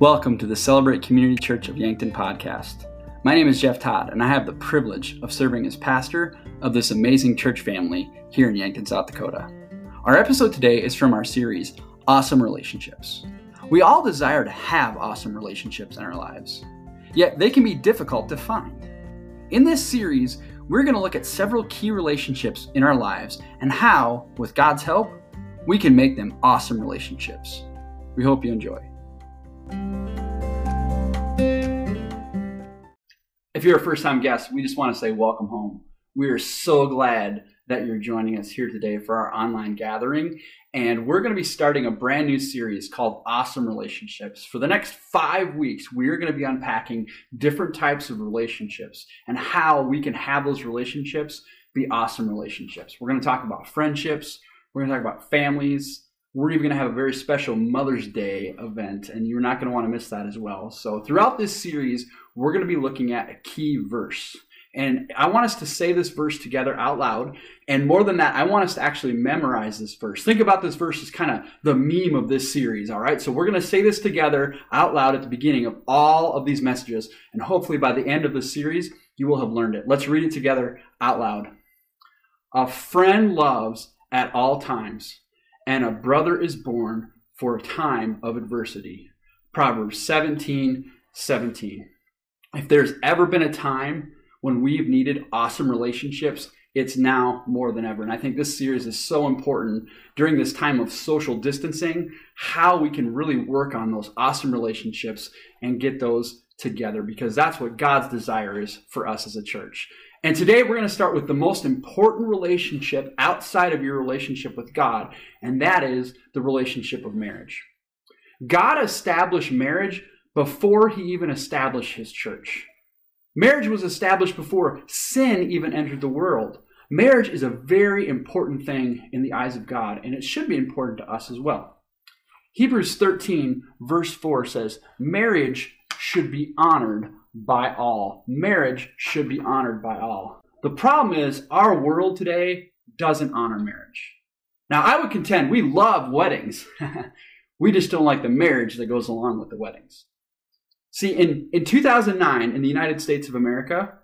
Welcome to the Celebrate Community Church of Yankton podcast. My name is Jeff Todd, and I have the privilege of serving as pastor of this amazing church family here in Yankton, South Dakota. Our episode today is from our series, Awesome Relationships. We all desire to have awesome relationships in our lives, yet they can be difficult to find. In this series, we're going to look at several key relationships in our lives and how, with God's help, we can make them awesome relationships. We hope you enjoy. If you're a first time guest, we just want to say welcome home. We are so glad that you're joining us here today for our online gathering. And we're going to be starting a brand new series called Awesome Relationships. For the next five weeks, we're going to be unpacking different types of relationships and how we can have those relationships be awesome relationships. We're going to talk about friendships, we're going to talk about families, we're even going to have a very special Mother's Day event, and you're not going to want to miss that as well. So, throughout this series, we're going to be looking at a key verse. And I want us to say this verse together out loud. And more than that, I want us to actually memorize this verse. Think about this verse as kind of the meme of this series, all right? So we're going to say this together out loud at the beginning of all of these messages. And hopefully by the end of the series, you will have learned it. Let's read it together out loud. A friend loves at all times and a brother is born for a time of adversity. Proverbs 17 17. If there's ever been a time when we've needed awesome relationships, it's now more than ever. And I think this series is so important during this time of social distancing, how we can really work on those awesome relationships and get those together because that's what God's desire is for us as a church. And today we're going to start with the most important relationship outside of your relationship with God, and that is the relationship of marriage. God established marriage before he even established his church. Marriage was established before sin even entered the world. Marriage is a very important thing in the eyes of God, and it should be important to us as well. Hebrews 13, verse 4 says, Marriage should be honored by all. Marriage should be honored by all. The problem is, our world today doesn't honor marriage. Now, I would contend we love weddings. we just don't like the marriage that goes along with the weddings. See, in, in 2009, in the United States of America,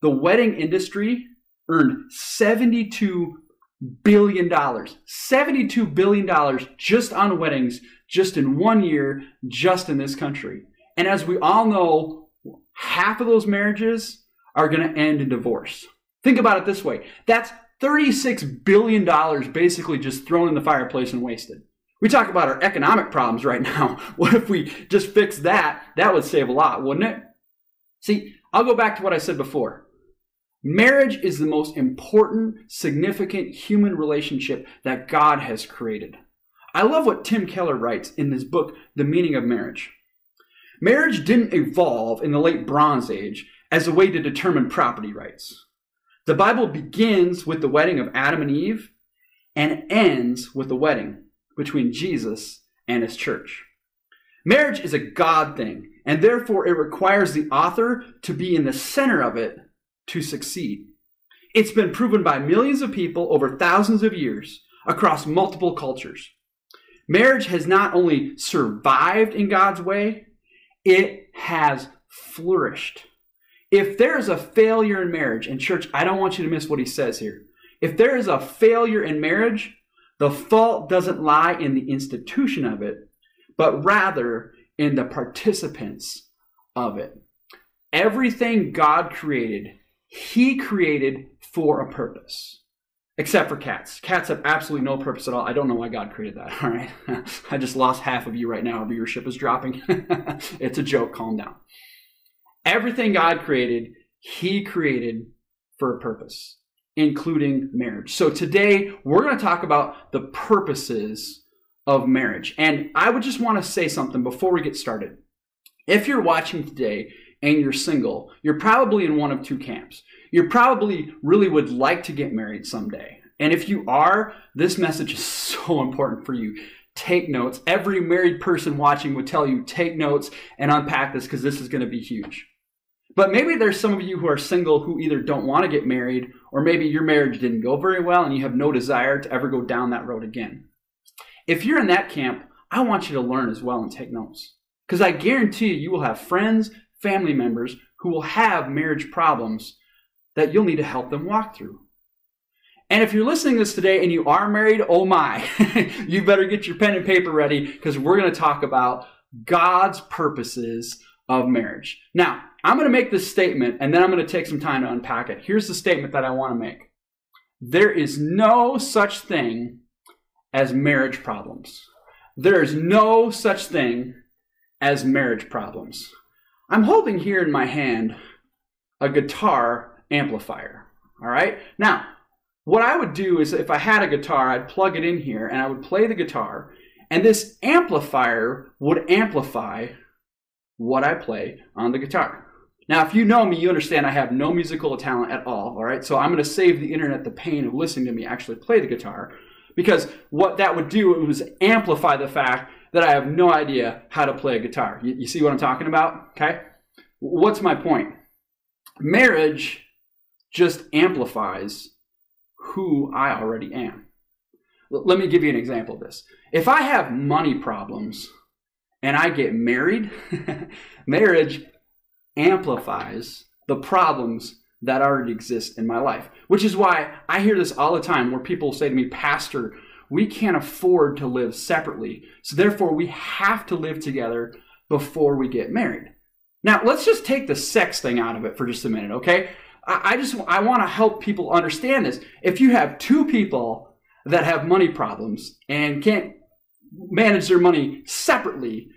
the wedding industry earned $72 billion. $72 billion just on weddings, just in one year, just in this country. And as we all know, half of those marriages are going to end in divorce. Think about it this way that's $36 billion basically just thrown in the fireplace and wasted. We talk about our economic problems right now. What if we just fix that? That would save a lot, wouldn't it? See, I'll go back to what I said before. Marriage is the most important, significant human relationship that God has created. I love what Tim Keller writes in his book, The Meaning of Marriage. Marriage didn't evolve in the late Bronze Age as a way to determine property rights. The Bible begins with the wedding of Adam and Eve and ends with the wedding between Jesus and his church. Marriage is a God thing, and therefore it requires the author to be in the center of it to succeed. It's been proven by millions of people over thousands of years across multiple cultures. Marriage has not only survived in God's way, it has flourished. If there is a failure in marriage, and church, I don't want you to miss what he says here. If there is a failure in marriage, the fault doesn't lie in the institution of it, but rather in the participants of it. Everything God created, He created for a purpose except for cats. Cats have absolutely no purpose at all. I don't know why God created that. All right. I just lost half of you right now. Our viewership is dropping. it's a joke. Calm down. Everything God created, He created for a purpose, including marriage. So today we're going to talk about the purposes of marriage. And I would just want to say something before we get started. If you're watching today and you're single, you're probably in one of two camps you probably really would like to get married someday. And if you are, this message is so important for you. Take notes. Every married person watching would tell you take notes and unpack this because this is going to be huge. But maybe there's some of you who are single who either don't want to get married or maybe your marriage didn't go very well and you have no desire to ever go down that road again. If you're in that camp, I want you to learn as well and take notes. Because I guarantee you, you will have friends, family members who will have marriage problems that you'll need to help them walk through. And if you're listening to this today and you are married, oh my, you better get your pen and paper ready because we're going to talk about God's purposes of marriage. Now, I'm going to make this statement and then I'm going to take some time to unpack it. Here's the statement that I want to make there is no such thing as marriage problems. There is no such thing as marriage problems. I'm holding here in my hand a guitar amplifier. All right? Now, what I would do is if I had a guitar, I'd plug it in here and I would play the guitar, and this amplifier would amplify what I play on the guitar. Now, if you know me, you understand I have no musical talent at all, all right? So I'm going to save the internet the pain of listening to me actually play the guitar because what that would do was amplify the fact that I have no idea how to play a guitar. You, you see what I'm talking about? Okay? What's my point? Marriage just amplifies who I already am. L- let me give you an example of this. If I have money problems and I get married, marriage amplifies the problems that already exist in my life. Which is why I hear this all the time where people say to me, Pastor, we can't afford to live separately. So therefore, we have to live together before we get married. Now, let's just take the sex thing out of it for just a minute, okay? I just I want to help people understand this. If you have two people that have money problems and can't manage their money separately,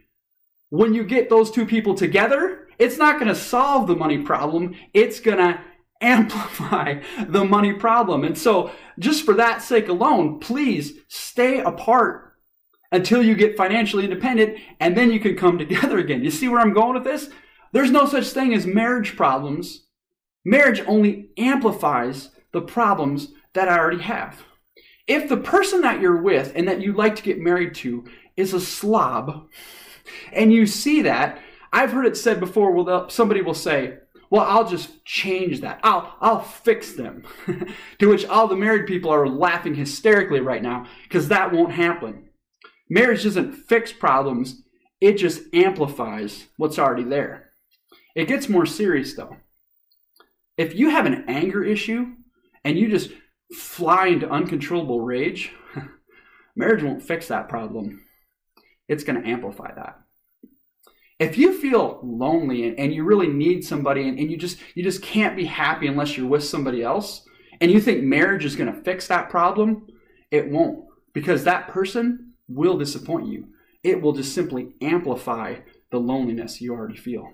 when you get those two people together, it's not going to solve the money problem. It's going to amplify the money problem. And so, just for that sake alone, please stay apart until you get financially independent and then you can come together again. You see where I'm going with this? There's no such thing as marriage problems. Marriage only amplifies the problems that I already have. If the person that you're with and that you'd like to get married to is a slob, and you see that, I've heard it said before, well, somebody will say, well, I'll just change that. I'll, I'll fix them. to which all the married people are laughing hysterically right now because that won't happen. Marriage doesn't fix problems, it just amplifies what's already there. It gets more serious though. If you have an anger issue and you just fly into uncontrollable rage, marriage won't fix that problem. It's going to amplify that. If you feel lonely and, and you really need somebody and, and, you just you just can't be happy unless you're with somebody else and you think marriage is going to fix that problem it won't because that person will disappoint you. It will just simply amplify the loneliness you already feel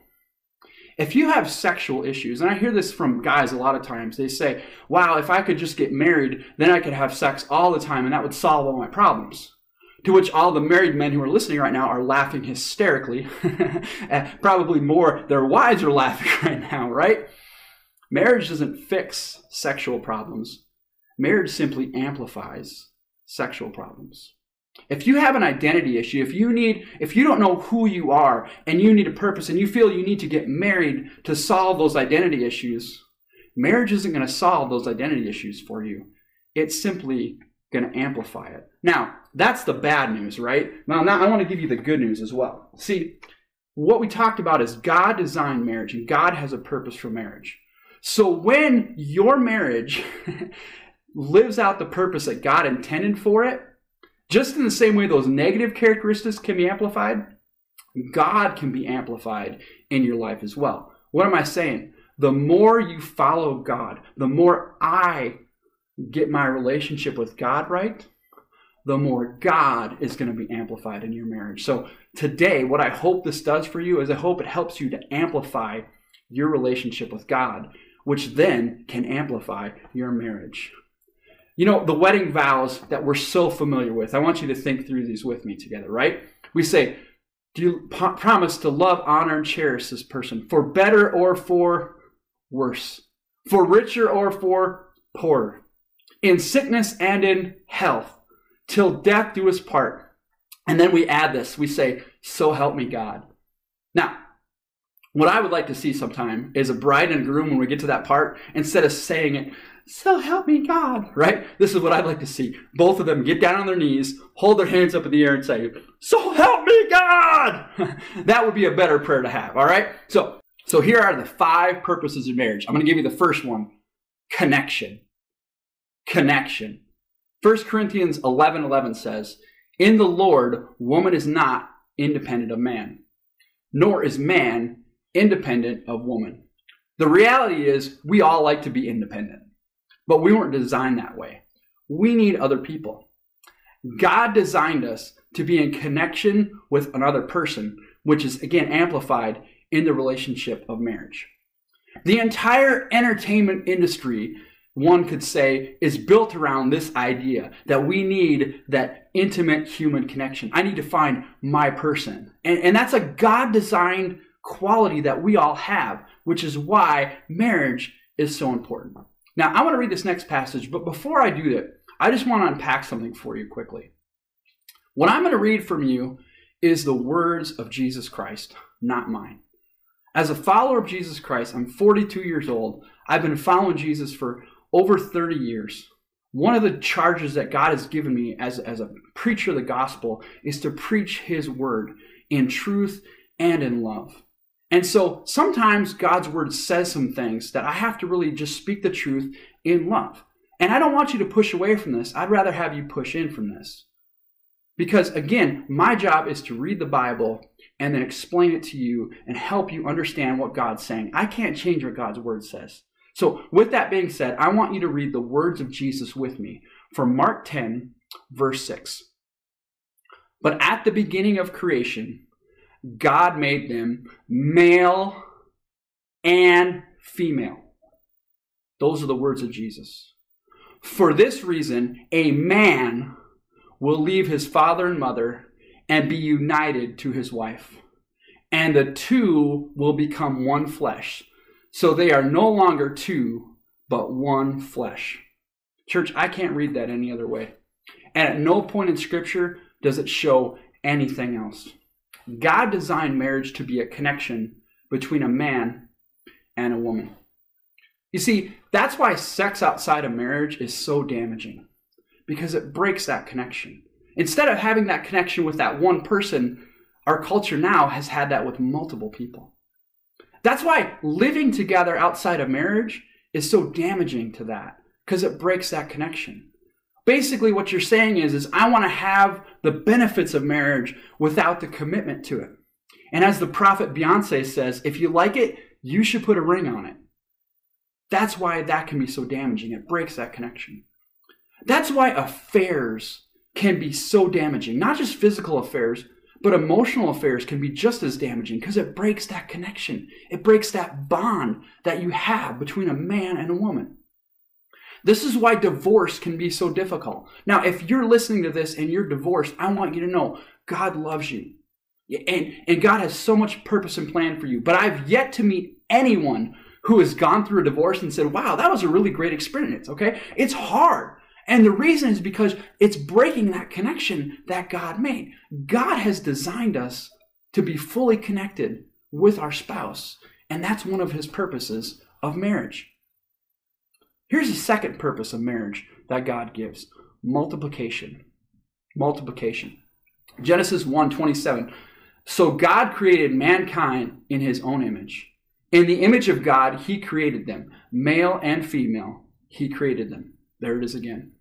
if you have sexual issues and i hear this from guys a lot of times they say wow if i could just get married then i could have sex all the time and that would solve all my problems to which all the married men who are listening right now are laughing hysterically. Probably more, their wives are laughing right now, right? Marriage doesn't fix sexual problems, marriage simply amplifies sexual problems. If you have an identity issue, if you need, if you don't know who you are and you need a purpose and you feel you need to get married to solve those identity issues, marriage isn't going to solve those identity issues for you. It's simply going to amplify it. Now, that's the bad news, right? Now, now I want to give you the good news as well. See, what we talked about is God designed marriage and God has a purpose for marriage. So when your marriage lives out the purpose that God intended for it, just in the same way those negative characteristics can be amplified, God can be amplified in your life as well. What am I saying? The more you follow God, the more I get my relationship with God right, the more God is going to be amplified in your marriage. So, today, what I hope this does for you is I hope it helps you to amplify your relationship with God, which then can amplify your marriage. You know, the wedding vows that we're so familiar with, I want you to think through these with me together, right? We say, Do you promise to love, honor, and cherish this person for better or for worse, for richer or for poorer, in sickness and in health? till death do us part. And then we add this we say, So help me God. Now, what I would like to see sometime is a bride and groom when we get to that part, instead of saying it, So help me God, right? This is what I'd like to see. Both of them get down on their knees, hold their hands up in the air, and say, So help me God! that would be a better prayer to have, all right? So, so here are the five purposes of marriage. I'm going to give you the first one connection. Connection. 1 Corinthians 11 11 says, In the Lord, woman is not independent of man, nor is man independent of woman. The reality is, we all like to be independent, but we weren't designed that way. We need other people. God designed us to be in connection with another person, which is again amplified in the relationship of marriage. The entire entertainment industry, one could say, is built around this idea that we need that intimate human connection. I need to find my person. And, and that's a God designed quality that we all have, which is why marriage is so important. Now, I want to read this next passage, but before I do that, I just want to unpack something for you quickly. What I'm going to read from you is the words of Jesus Christ, not mine. As a follower of Jesus Christ, I'm 42 years old. I've been following Jesus for over 30 years. One of the charges that God has given me as, as a preacher of the gospel is to preach his word in truth and in love. And so sometimes God's word says some things that I have to really just speak the truth in love. And I don't want you to push away from this. I'd rather have you push in from this. Because again, my job is to read the Bible and then explain it to you and help you understand what God's saying. I can't change what God's word says. So, with that being said, I want you to read the words of Jesus with me from Mark 10, verse 6. But at the beginning of creation, God made them male and female. Those are the words of Jesus. For this reason, a man will leave his father and mother and be united to his wife, and the two will become one flesh. So they are no longer two, but one flesh. Church, I can't read that any other way. And at no point in Scripture does it show anything else. God designed marriage to be a connection between a man and a woman. You see, that's why sex outside of marriage is so damaging, because it breaks that connection. Instead of having that connection with that one person, our culture now has had that with multiple people. That's why living together outside of marriage is so damaging to that, because it breaks that connection. Basically, what you're saying is, is I want to have the benefits of marriage without the commitment to it. And as the prophet Beyonce says, if you like it, you should put a ring on it. That's why that can be so damaging. It breaks that connection. That's why affairs can be so damaging. Not just physical affairs, but emotional affairs can be just as damaging because it breaks that connection. It breaks that bond that you have between a man and a woman. This is why divorce can be so difficult. Now, if you're listening to this and you're divorced, I want you to know God loves you. And, and God has so much purpose and plan for you. But I've yet to meet anyone who has gone through a divorce and said, wow, that was a really great experience. Okay. It's hard. And the reason is because it's breaking that connection that God made. God has designed us to be fully connected with our spouse. And that's one of his purposes of marriage. Here's the second purpose of marriage that God gives multiplication. Multiplication. Genesis 1 27. So God created mankind in his own image. In the image of God, he created them. Male and female, he created them. There it is again.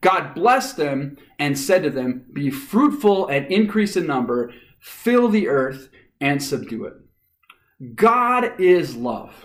God blessed them and said to them, Be fruitful and increase in number, fill the earth and subdue it. God is love.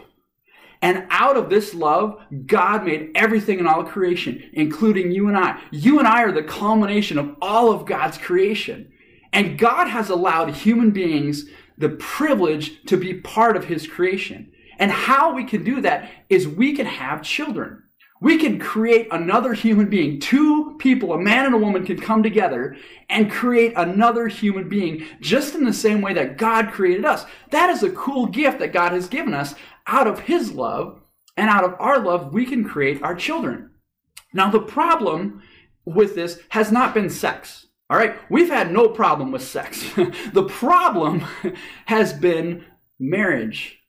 And out of this love, God made everything in all creation, including you and I. You and I are the culmination of all of God's creation. And God has allowed human beings the privilege to be part of his creation. And how we can do that is we can have children. We can create another human being. Two people, a man and a woman, can come together and create another human being just in the same way that God created us. That is a cool gift that God has given us out of his love and out of our love, we can create our children. Now, the problem with this has not been sex. All right, we've had no problem with sex. the problem has been marriage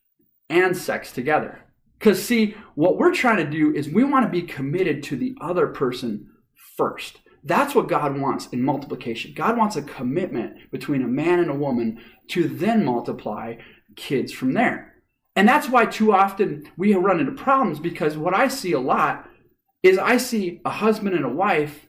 and sex together. Because, see, what we're trying to do is we want to be committed to the other person first. That's what God wants in multiplication. God wants a commitment between a man and a woman to then multiply kids from there. And that's why too often we run into problems because what I see a lot is I see a husband and a wife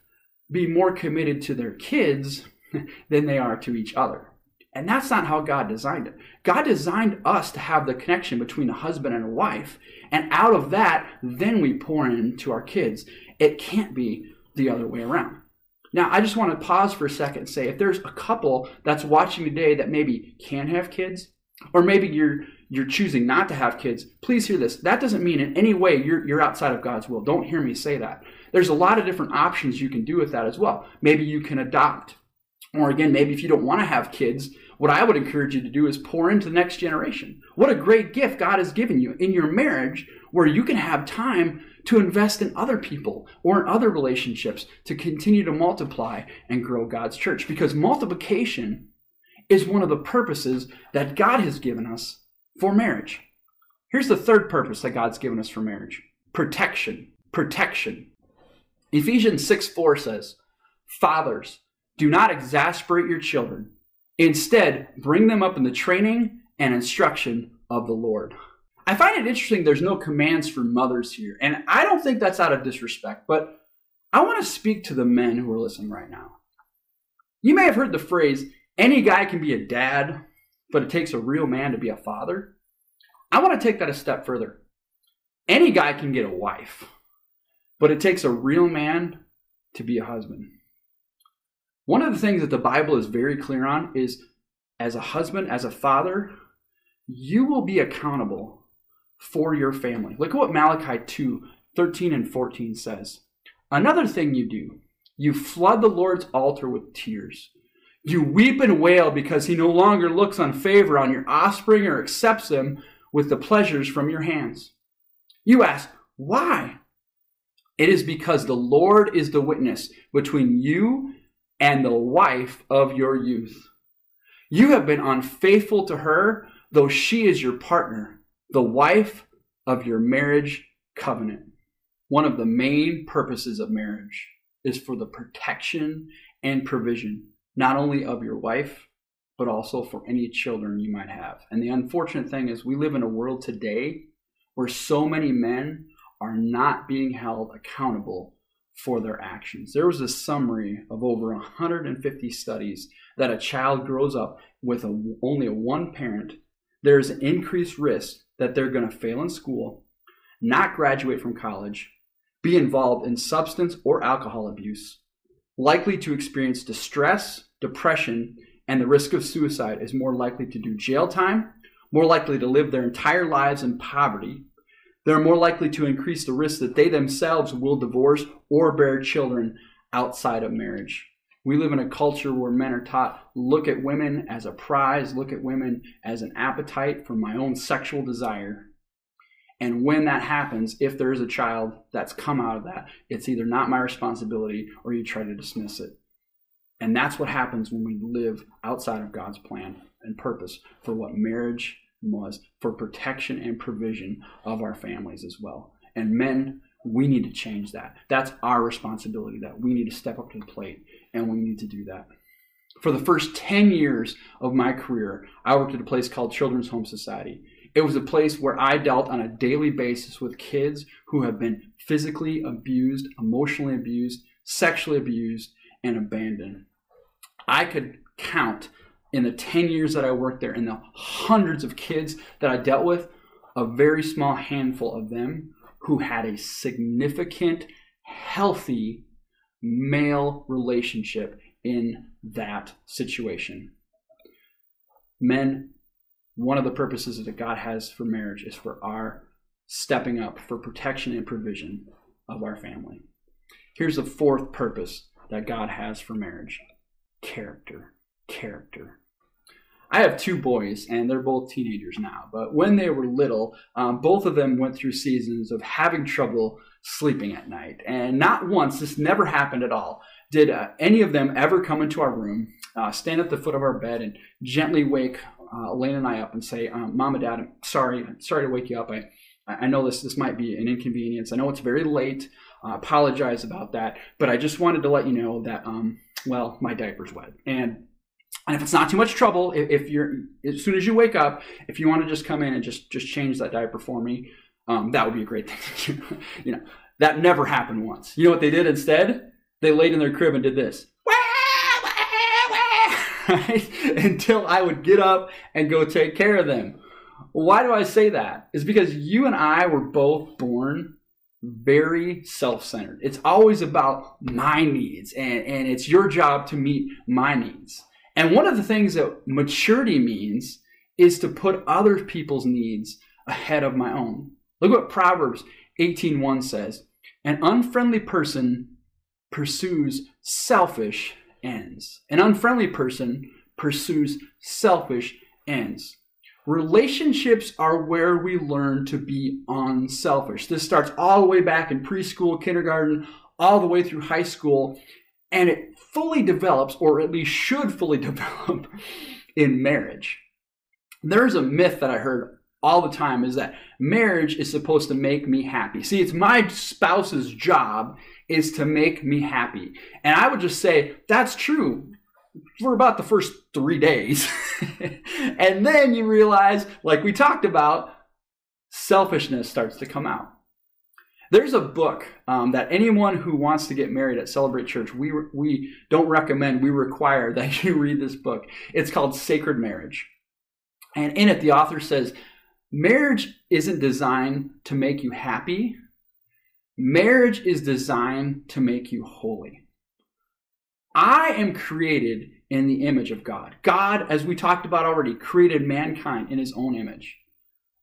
be more committed to their kids than they are to each other. And that's not how God designed it. God designed us to have the connection between a husband and a wife. And out of that, then we pour into our kids. It can't be the other way around. Now, I just want to pause for a second and say if there's a couple that's watching today that maybe can have kids, or maybe you're you're choosing not to have kids, please hear this. That doesn't mean in any way you're, you're outside of God's will. Don't hear me say that. There's a lot of different options you can do with that as well. Maybe you can adopt. Or again, maybe if you don't want to have kids, what I would encourage you to do is pour into the next generation. What a great gift God has given you in your marriage where you can have time to invest in other people or in other relationships to continue to multiply and grow God's church. Because multiplication is one of the purposes that God has given us for marriage. Here's the third purpose that God's given us for marriage protection. Protection. Ephesians 6 4 says, Fathers, do not exasperate your children Instead, bring them up in the training and instruction of the Lord. I find it interesting there's no commands for mothers here. And I don't think that's out of disrespect, but I want to speak to the men who are listening right now. You may have heard the phrase, any guy can be a dad, but it takes a real man to be a father. I want to take that a step further. Any guy can get a wife, but it takes a real man to be a husband. One of the things that the Bible is very clear on is as a husband, as a father, you will be accountable for your family. Look at what Malachi 2 13 and 14 says. Another thing you do, you flood the Lord's altar with tears. You weep and wail because he no longer looks on favor on your offspring or accepts them with the pleasures from your hands. You ask, why? It is because the Lord is the witness between you and the wife of your youth. You have been unfaithful to her, though she is your partner, the wife of your marriage covenant. One of the main purposes of marriage is for the protection and provision, not only of your wife, but also for any children you might have. And the unfortunate thing is, we live in a world today where so many men are not being held accountable for their actions. There was a summary of over 150 studies that a child grows up with a, only a one parent. There's an increased risk that they're going to fail in school, not graduate from college, be involved in substance or alcohol abuse, likely to experience distress, depression, and the risk of suicide is more likely to do jail time, more likely to live their entire lives in poverty, they're more likely to increase the risk that they themselves will divorce or bear children outside of marriage. We live in a culture where men are taught look at women as a prize, look at women as an appetite for my own sexual desire. And when that happens, if there is a child that's come out of that, it's either not my responsibility or you try to dismiss it. And that's what happens when we live outside of God's plan and purpose for what marriage was for protection and provision of our families as well. And men, we need to change that. That's our responsibility that we need to step up to the plate and we need to do that. For the first 10 years of my career, I worked at a place called Children's Home Society. It was a place where I dealt on a daily basis with kids who have been physically abused, emotionally abused, sexually abused, and abandoned. I could count in the 10 years that I worked there and the hundreds of kids that I dealt with, a very small handful of them who had a significant, healthy male relationship in that situation. Men, one of the purposes that God has for marriage is for our stepping up for protection and provision of our family. Here's the fourth purpose that God has for marriage character. Character. I have two boys, and they're both teenagers now. But when they were little, um, both of them went through seasons of having trouble sleeping at night. And not once, this never happened at all, did uh, any of them ever come into our room, uh, stand at the foot of our bed, and gently wake uh, Elaine and I up and say, um, "Mom and Dad, I'm sorry, I'm sorry to wake you up. I, I know this this might be an inconvenience. I know it's very late. I apologize about that, but I just wanted to let you know that um, well, my diaper's wet, and and if it's not too much trouble, if, you're as soon as you wake up, if you want to just come in and just just change that diaper for me, um, that would be a great thing to do. you know, that never happened once. You know what they did instead? They laid in their crib and did this. Right? Until I would get up and go take care of them. Why do I say that? Is because you and I were both born very self-centered. It's always about my needs and, and it's your job to meet my needs. And one of the things that maturity means is to put other people's needs ahead of my own. Look what Proverbs 18:1 says. An unfriendly person pursues selfish ends. An unfriendly person pursues selfish ends. Relationships are where we learn to be unselfish. This starts all the way back in preschool, kindergarten, all the way through high school, and it fully develops, or at least should fully develop, in marriage. There's a myth that I heard all the time is that marriage is supposed to make me happy. See, it's my spouse's job is to make me happy. And I would just say that's true for about the first three days. and then you realize, like we talked about, selfishness starts to come out. There's a book um, that anyone who wants to get married at Celebrate Church, we, we don't recommend, we require that you read this book. It's called Sacred Marriage. And in it, the author says marriage isn't designed to make you happy, marriage is designed to make you holy. I am created in the image of God. God, as we talked about already, created mankind in his own image.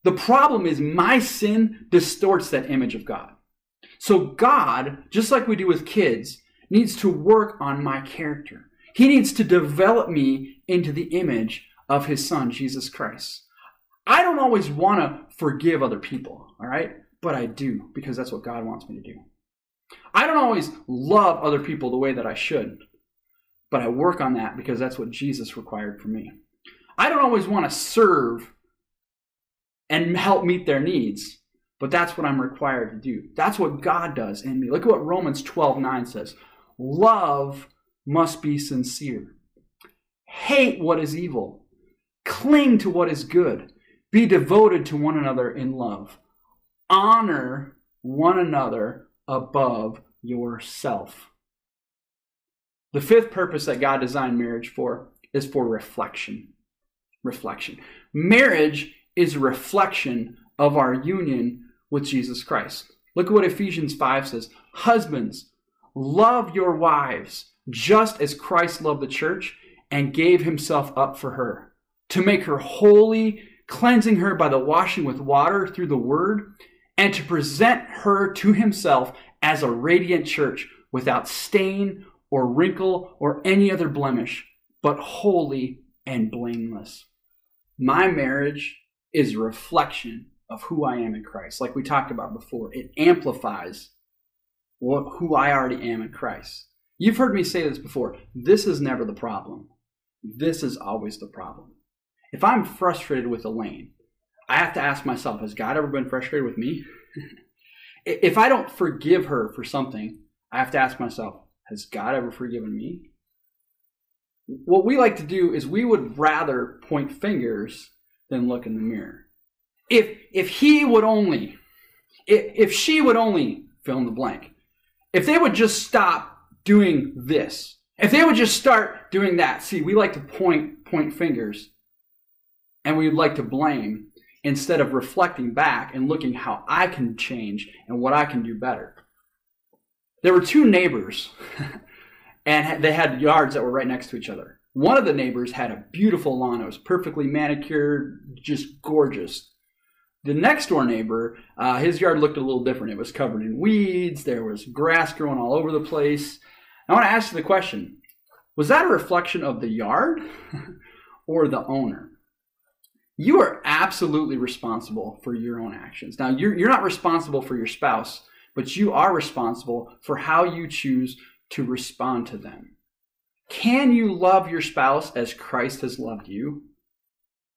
The problem is my sin distorts that image of God. So God, just like we do with kids, needs to work on my character. He needs to develop me into the image of his son, Jesus Christ. I don't always want to forgive other people, all right? But I do because that's what God wants me to do. I don't always love other people the way that I should, but I work on that because that's what Jesus required for me. I don't always want to serve and help meet their needs, but that's what I'm required to do. That's what God does in me. Look at what Romans 12 9 says Love must be sincere, hate what is evil, cling to what is good, be devoted to one another in love, honor one another above yourself. The fifth purpose that God designed marriage for is for reflection. Reflection. Marriage is a reflection of our union with Jesus Christ. Look at what Ephesians 5 says Husbands, love your wives just as Christ loved the church and gave himself up for her, to make her holy, cleansing her by the washing with water through the word, and to present her to himself as a radiant church without stain or wrinkle or any other blemish, but holy and blameless. My marriage is a reflection of who I am in Christ. Like we talked about before, it amplifies what, who I already am in Christ. You've heard me say this before. This is never the problem. This is always the problem. If I'm frustrated with Elaine, I have to ask myself, has God ever been frustrated with me? if I don't forgive her for something, I have to ask myself, has God ever forgiven me? What we like to do is we would rather point fingers than look in the mirror. If if he would only, if, if she would only fill in the blank, if they would just stop doing this, if they would just start doing that. See, we like to point point fingers, and we'd like to blame instead of reflecting back and looking how I can change and what I can do better. There were two neighbors, and they had yards that were right next to each other. One of the neighbors had a beautiful lawn. It was perfectly manicured, just gorgeous. The next door neighbor, uh, his yard looked a little different. It was covered in weeds. There was grass growing all over the place. I want to ask you the question Was that a reflection of the yard or the owner? You are absolutely responsible for your own actions. Now, you're, you're not responsible for your spouse, but you are responsible for how you choose to respond to them. Can you love your spouse as Christ has loved you?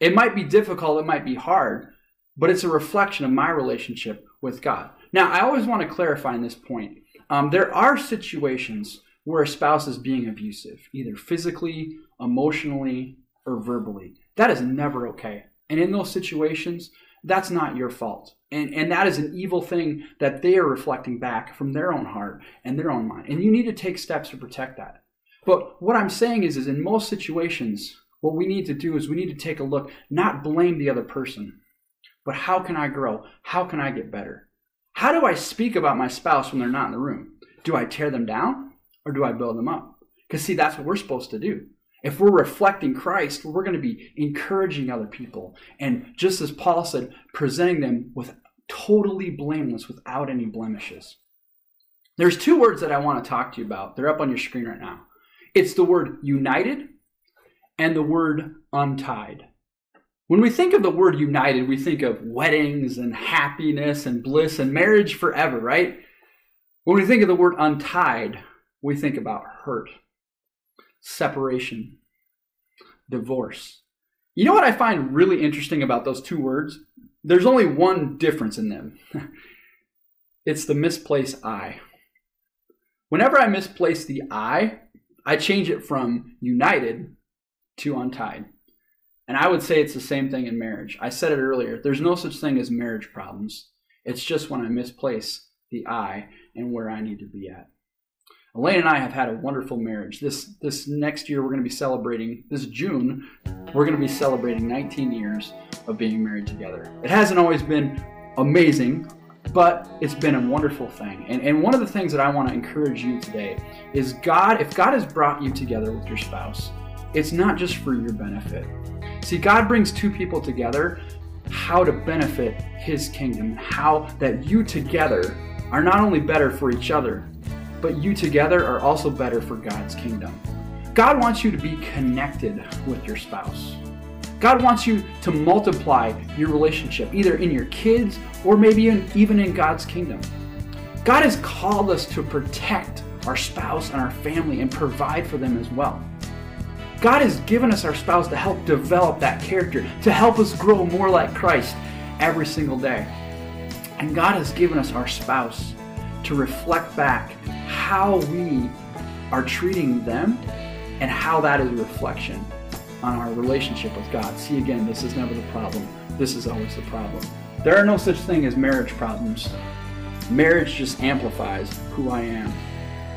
It might be difficult, it might be hard, but it's a reflection of my relationship with God. Now, I always want to clarify in this point. Um, there are situations where a spouse is being abusive, either physically, emotionally, or verbally. That is never okay. And in those situations, that's not your fault. And, and that is an evil thing that they are reflecting back from their own heart and their own mind. And you need to take steps to protect that. But what I'm saying is, is in most situations, what we need to do is we need to take a look, not blame the other person, but how can I grow? How can I get better? How do I speak about my spouse when they're not in the room? Do I tear them down or do I build them up? Because, see, that's what we're supposed to do. If we're reflecting Christ, we're going to be encouraging other people. And just as Paul said, presenting them with totally blameless, without any blemishes. There's two words that I want to talk to you about. They're up on your screen right now. It's the word united and the word untied. When we think of the word united, we think of weddings and happiness and bliss and marriage forever, right? When we think of the word untied, we think about hurt separation, divorce. You know what I find really interesting about those two words? There's only one difference in them it's the misplaced I. Whenever I misplace the I, I change it from united to untied. And I would say it's the same thing in marriage. I said it earlier. There's no such thing as marriage problems. It's just when I misplace the I and where I need to be at. Elaine and I have had a wonderful marriage. This this next year we're going to be celebrating this June. We're going to be celebrating 19 years of being married together. It hasn't always been amazing, but it's been a wonderful thing. And, and one of the things that I want to encourage you today is God, if God has brought you together with your spouse, it's not just for your benefit. See, God brings two people together how to benefit his kingdom, how that you together are not only better for each other, but you together are also better for God's kingdom. God wants you to be connected with your spouse. God wants you to multiply your relationship, either in your kids or maybe in, even in God's kingdom. God has called us to protect our spouse and our family and provide for them as well. God has given us our spouse to help develop that character, to help us grow more like Christ every single day. And God has given us our spouse to reflect back how we are treating them and how that is a reflection on our relationship with God. See, again, this is never the problem. This is always the problem. There are no such thing as marriage problems. Marriage just amplifies who I am.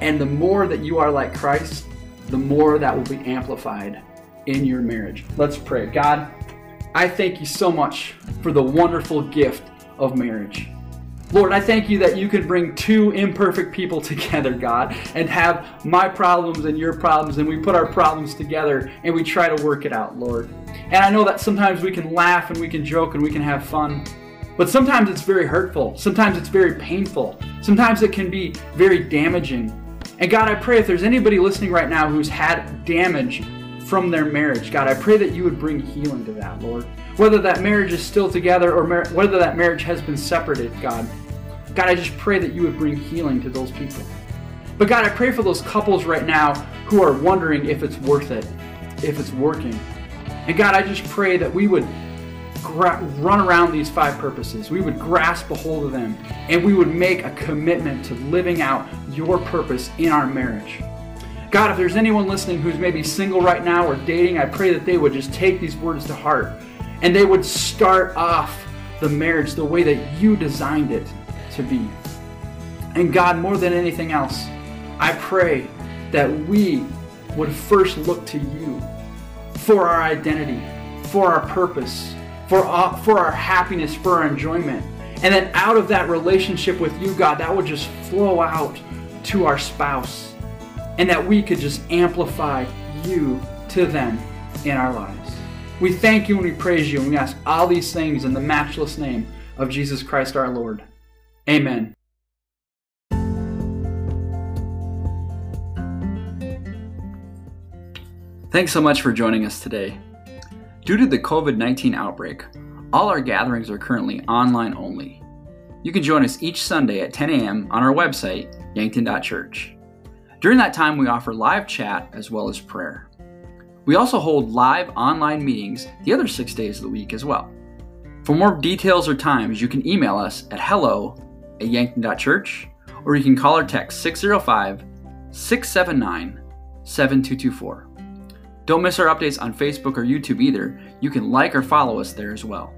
And the more that you are like Christ, the more that will be amplified in your marriage. Let's pray. God, I thank you so much for the wonderful gift of marriage. Lord, I thank you that you can bring two imperfect people together, God, and have my problems and your problems, and we put our problems together and we try to work it out, Lord. And I know that sometimes we can laugh and we can joke and we can have fun, but sometimes it's very hurtful. Sometimes it's very painful. Sometimes it can be very damaging. And God, I pray if there's anybody listening right now who's had damage from their marriage, God, I pray that you would bring healing to that, Lord whether that marriage is still together or mar- whether that marriage has been separated, God. God, I just pray that you would bring healing to those people. But God, I pray for those couples right now who are wondering if it's worth it, if it's working. And God, I just pray that we would gra- run around these five purposes. We would grasp a hold of them and we would make a commitment to living out your purpose in our marriage. God, if there's anyone listening who's maybe single right now or dating, I pray that they would just take these words to heart and they would start off the marriage the way that you designed it to be. And God, more than anything else, I pray that we would first look to you for our identity, for our purpose, for our, for our happiness, for our enjoyment. And then out of that relationship with you, God, that would just flow out to our spouse. And that we could just amplify you to them in our lives. We thank you and we praise you and we ask all these things in the matchless name of Jesus Christ our Lord. Amen. Thanks so much for joining us today. Due to the COVID 19 outbreak, all our gatherings are currently online only. You can join us each Sunday at 10 a.m. on our website, yankton.church. During that time, we offer live chat as well as prayer. We also hold live online meetings the other six days of the week as well. For more details or times, you can email us at hello at yankton.church or you can call or text 605 679 7224. Don't miss our updates on Facebook or YouTube either. You can like or follow us there as well.